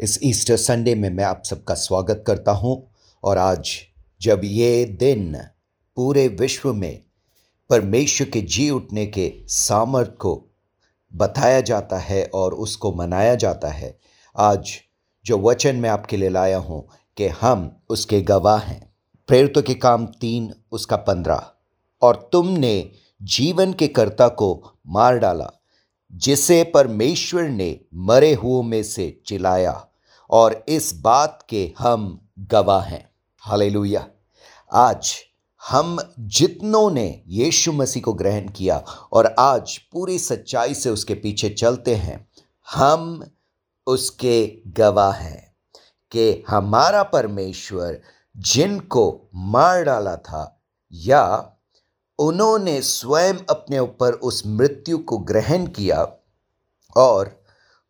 इस Easter Sunday में मैं आप सबका स्वागत करता हूँ और आज जब ये दिन पूरे विश्व में परमेश्वर के जी उठने के सामर्थ को बताया जाता है और उसको मनाया जाता है, आज जो वचन मैं आपके लिए लाया हूँ कि हम उसके गवाह हैं। प्रेरित के काम तीन, उसका पंद्रह। और तुमने जीवन के कर्ता को मार डाला जिसे परमेश्वर ने मरे हुओं में से चिलाया और इस बात के हम गवाह हैं। हालेलुया। आज हम जितनों ने यीशु मसीह को ग्रहण किया और आज पूरी सच्चाई से उसके पीछे चलते हैं, हम उसके गवाह हैं कि हमारा परमेश्वर जिनको मार डाला था या उन्होंने स्वयं अपने ऊपर उस मृत्यु को ग्रहण किया और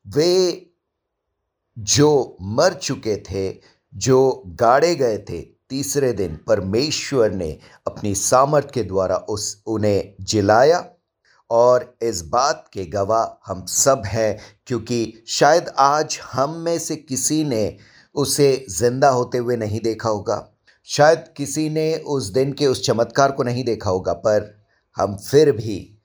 वे जो मर चुके थे, जो गाड़े गए थे, तीसरे दिन परमेश्वर ने अपनी सामर्थ के द्वारा उस, उन्हें जिलाया और इस बात के गवाह हम सब हैं क्योंकि शायद आज हम में से किसी ने उसे ज़िंदा होते हुए नहीं देखा होगा। शायद किसी ने उस दिन के उस चमत्कार को नहीं देखा होगा, पर हम फिर भी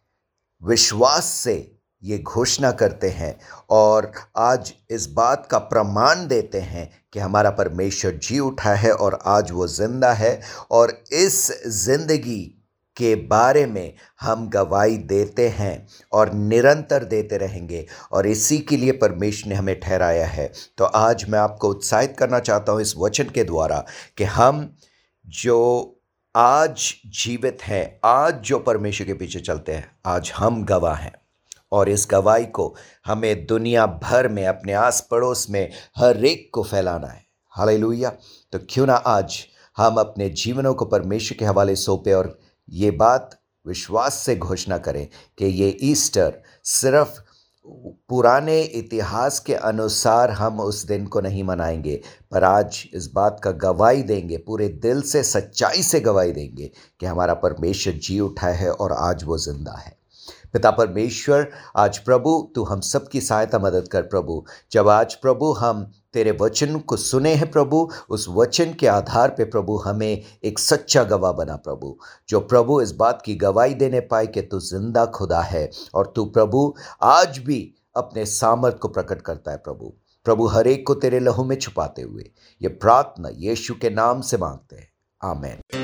विश्वास से ये घोषणा करते हैं और आज इस बात का प्रमाण देते हैं कि हमारा परमेश्वर जी उठा है और आज वो ज़िंदा है और इस ज़िंदगी के बारे में हम गवाही देते हैं और निरंतर देते रहेंगे और इसी के लिए परमेश्वर ने हमें ठहराया है। तो आज मैं आपको उत्साहित करना चाहता हूँ इस वचन के द्वारा कि हम जो आज जीवित हैं, आज जो परमेश्वर के पीछे चलते हैं, आज हम गवाह हैं। और इस गवाही को हमें दुनिया भर में, अपने आस पड़ोस में हर एक को फैलाना है। हालेलुया। तो क्यों ना आज हम अपने जीवनों को परमेश्वर के हवाले सौंपे और ये बात विश्वास से घोषणा करें कि ये ईस्टर सिर्फ़ पुराने इतिहास के अनुसार हम उस दिन को नहीं मनाएँगे, पर आज इस बात का गवाही देंगे, पूरे दिल से, सच्चाई से गवाही देंगे कि हमारा परमेश्वर जी उठा है और आज वो ज़िंदा है। पिता परमेश्वर, आज प्रभु, तू हम सब की सहायता मदद कर प्रभु। जब आज प्रभु हम तेरे वचन को सुने हैं प्रभु। उस वचन के आधार पे प्रभु हमें एक सच्चा गवाह बना प्रभु। जो प्रभु इस बात की गवाही देने पाए कि तू ज़िंदा खुदा है और तू प्रभु आज भी अपने सामर्थ को प्रकट करता है प्रभु। प्रभु हर एक को तेरे लहू में छुपाते हुए। ये प्रार्थना यीशु के नाम से मांगते हैं। आमेन।